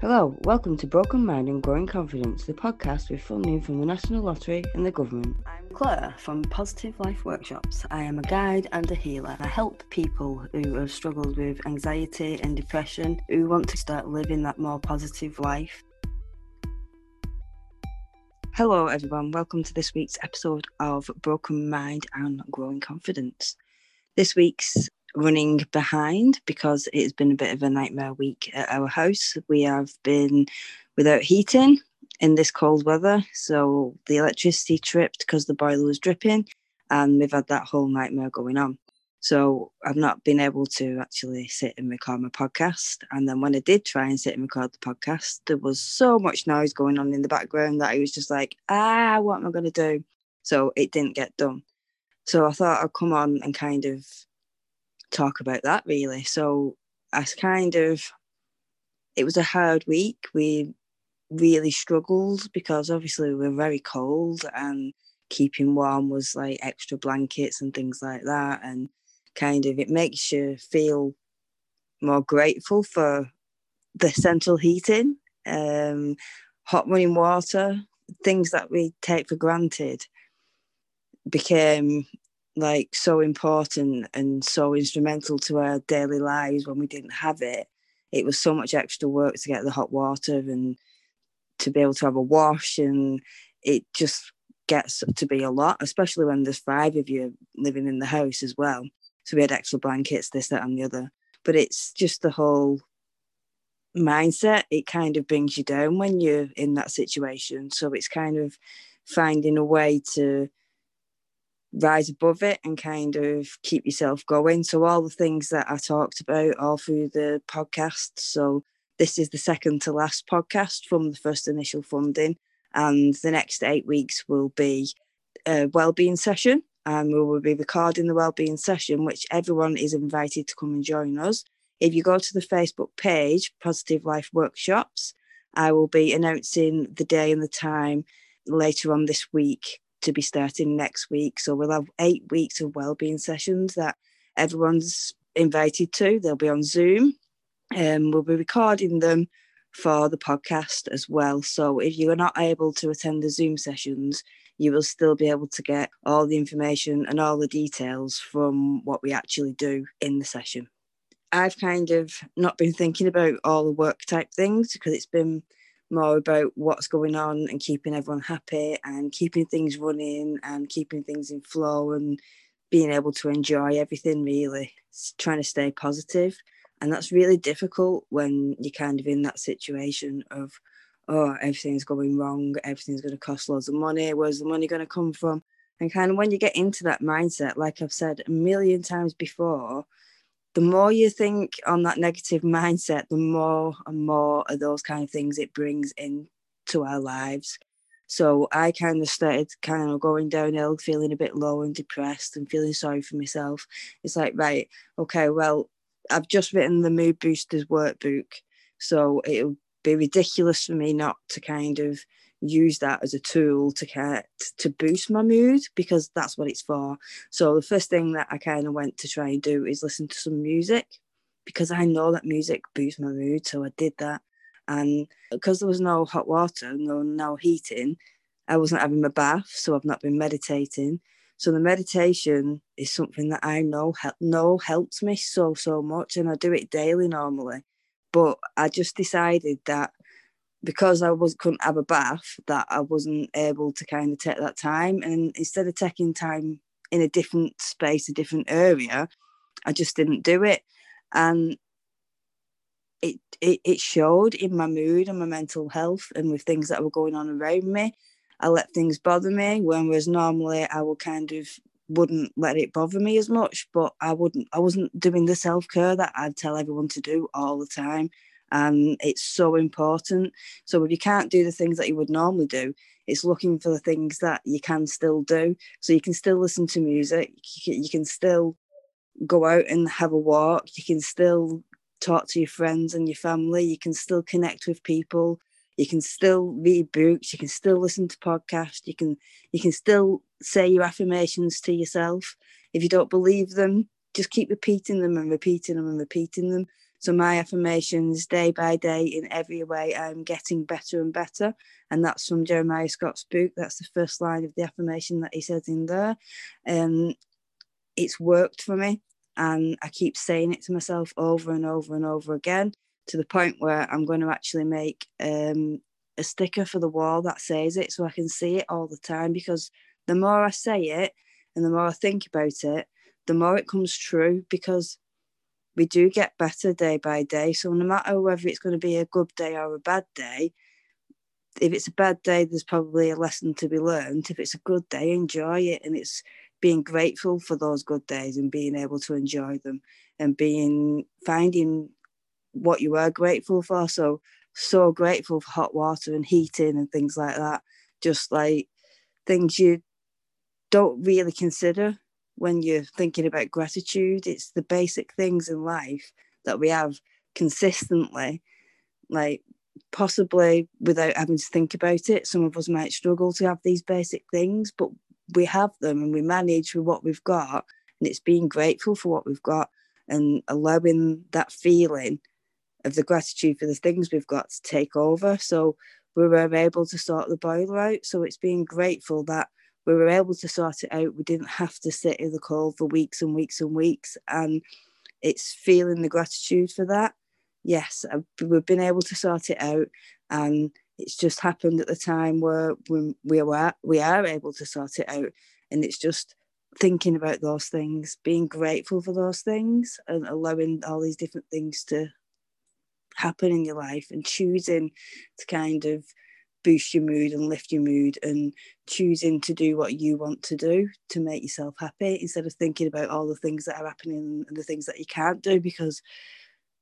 Hello, welcome to Broken Mind and Growing Confidence, the podcast with funding from the National Lottery and the government. I'm Claire from Positive Life Workshops. I am a guide and a healer. I help people who have struggled with anxiety and depression who want to start living that more positive life. Hello, everyone. Welcome to this week's episode of Broken Mind and Growing Confidence. This week's running behind because it's been a bit of a nightmare week at our house. We have been without heating in this cold weather, so the electricity tripped because the boiler was dripping, and we've had that whole nightmare going on. So I've not been able to actually sit and record my podcast. And then when I did try and sit and record the podcast, there was so much noise going on in the background that I was just like, ah, what am I going to do? So it didn't get done. So I thought I'd come on and kind of talk about that really. So I kind of, it was a hard week. We really struggled because obviously we were very cold and keeping warm was like extra blankets and things like that. And kind of, it makes you feel more grateful for the central heating, um, hot running water, things that we take for granted became like so important and so instrumental to our daily lives when we didn't have it. It was so much extra work to get the hot water and to be able to have a wash, and it just gets to be a lot, especially when there's five of you living in the house as well. So we had extra blankets, this, that, and the other. But it's just the whole mindset. It kind of brings you down when you're in that situation. So it's kind of finding a way to rise above it and kind of keep yourself going. So all the things that I talked about all through the podcast. So this is the second to last podcast from the first initial funding, and the next eight weeks will be a wellbeing session, and we will be recording the wellbeing session, which everyone is invited to come and join us. If you go to the Facebook page, Positive Life Workshops, I will be announcing the day and the time later on this week to be starting next week. So we'll have eight weeks of wellbeing sessions that everyone's invited to. They'll be on Zoom. and um, we'll be recording them for the podcast as well. So if you're not able to attend the Zoom sessions, you will still be able to get all the information and all the details from what we actually do in the session. I've kind of not been thinking about all the work type things because it's been more about what's going on and keeping everyone happy and keeping things running and keeping things in flow and being able to enjoy everything really. It's trying to stay positive. And that's really difficult when you're kind of in that situation of oh everything's going wrong. Everything's going to cost loads of money. Where's the money going to come from? And kind of when you get into that mindset like i've said a million times before the more you think on that negative mindset, the more and more of those kind of things it brings into our lives. So I kind of started kind of going downhill, feeling a bit low and depressed and feeling sorry for myself. It's like, right, okay, well, I've just written the Mood Boosters workbook. So it'll be ridiculous for me not to kind of use that as a tool to get to boost my mood because that's what it's for. So the first thing that I kind of went to try and do is listen to some music because I know that music boosts my mood. So I did that, and because there was no hot water, no no heating, I wasn't having my bath, so I've not been meditating. So the meditation is something that I know help, know helps me so so much, and I do it daily normally. But I just decided that because I was couldn't have a bath that I wasn't able to kind of take that time. And instead of taking time in a different space a different area I just didn't do it. And it, it it showed in my mood and my mental health and with things that were going on around me. I let things bother me when whereas normally I would kind of wouldn't let it bother me as much but I wouldn't I wasn't doing the self-care that I'd tell everyone to do all the time and it's so important. So if you can't do the things that you would normally do, it's looking for the things that you can still do. So you can still listen to music, you can still go out and have a walk, you can still talk to your friends and your family, you can still connect with people, you can still read books, you can still listen to podcasts, you can you can still say your affirmations to yourself. If you don't believe them, just keep repeating them and repeating them and repeating them So my affirmations day by day in every way, I'm getting better and better. And that's from Jeremiah Scott's book. That's the first line of the affirmation that he says in there. Um, it's worked for me. And I keep saying it to myself over and over and over again to the point where I'm going to actually make um, a sticker for the wall that says it so I can see it all the time because the more I say it and the more I think about it, the more it comes true because we do get better day by day. So no matter whether it's going to be a good day or a bad day, if it's a bad day, there's probably a lesson to be learned. If it's a good day, enjoy it. And it's being grateful for those good days and being able to enjoy them and being finding what you are grateful for. So so grateful for hot water and heating and things like that. Just like things you don't really consider when you're thinking about gratitude. It's the basic things in life that we have consistently, like possibly without having to think about it. Some of us might struggle to have these basic things, but we have them and we manage with what we've got. And it's being grateful for what we've got and allowing that feeling of the gratitude for the things we've got to take over. So we were um, able to sort the boiler out. So it's being grateful that we were able to sort it out. We didn't have to sit in the cold for weeks and weeks and weeks. And it's feeling the gratitude for that. Yes, we've been able to sort it out. And it's just happened at the time where we, we, are, we are able to sort it out. And it's just thinking about those things, being grateful for those things, and allowing all these different things to happen in your life and choosing to kind of boost your mood and lift your mood and choosing to do what you want to do to make yourself happy instead of thinking about all the things that are happening and the things that you can't do because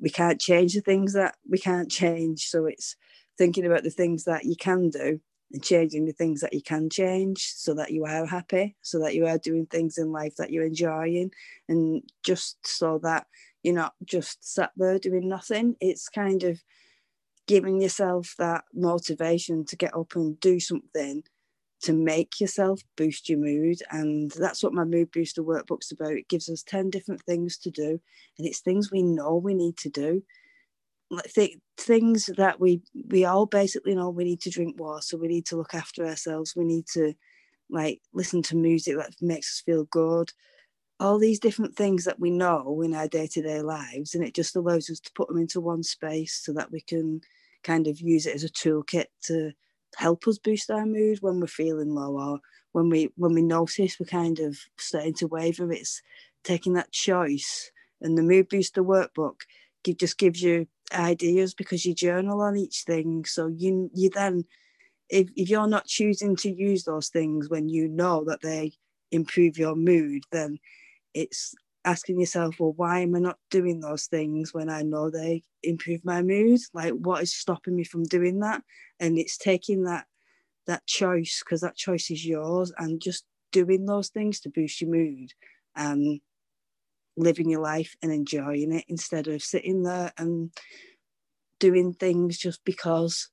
we can't change the things that we can't change so it's thinking about the things that you can do and changing the things that you can change so that you are happy so that you are doing things in life that you're enjoying and just so that you're not just sat there doing nothing. It's kind of giving yourself that motivation to get up and do something to make yourself boost your mood. And that's what my mood booster workbook's about. It gives us 10 different things to do, and it's things we know we need to do. Like th- things that we we all basically know we need to drink water, so we need to look after ourselves, we need to like listen to music that makes us feel good all these different things that we know in our day-to-day lives and it just allows us to put them into one space so that we can kind of use it as a toolkit to help us boost our mood when we're feeling low or when we when we notice we're kind of starting to waver. It's taking that choice and the mood booster workbook just gives you ideas because you journal on each thing so you you then if, if you're not choosing to use those things when you know that they improve your mood then it's asking yourself, well, why am I not doing those things when I know they improve my mood? Like, what is stopping me from doing that? And it's taking that that choice because that choice is yours, and just doing those things to boost your mood and living your life and enjoying it instead of sitting there and doing things just because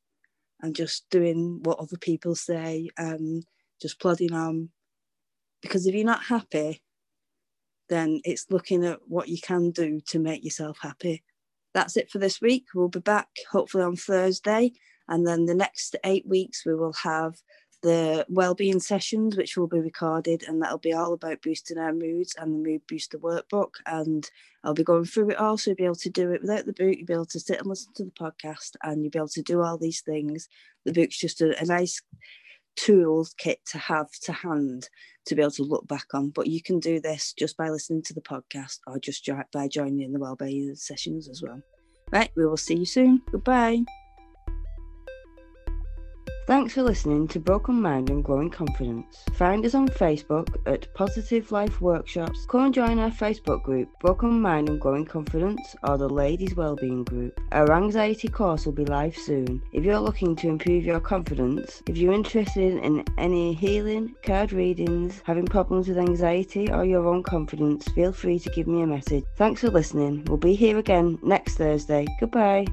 and just doing what other people say and just plodding on. Because if you're not happy, then it's looking at what you can do to make yourself happy. That's it for this week. We'll be back hopefully on Thursday. And then the next eight weeks, we will have the well-being sessions which will be recorded and that'll be all about boosting our moods and the mood booster workbook and i'll be going through it all so you'll be able to do it without the book you'll be able to sit and listen to the podcast and you'll be able to do all these things the book's just a, a nice tools kit to have to hand to be able to look back on. But you can do this just by listening to the podcast or just by joining in the wellbeing sessions as well. Right, we will see you soon. Goodbye. Thanks for listening to Broken Mind and Growing Confidence. Find us on Facebook at Positive Life Workshops. Come and join our Facebook group, Broken Mind and Growing Confidence, or the Ladies Wellbeing Group. Our anxiety course will be live soon. If you're looking to improve your confidence, if you're interested in any healing, card readings, having problems with anxiety, or your own confidence, feel free to give me a message. Thanks for listening. We'll be here again next Thursday. Goodbye.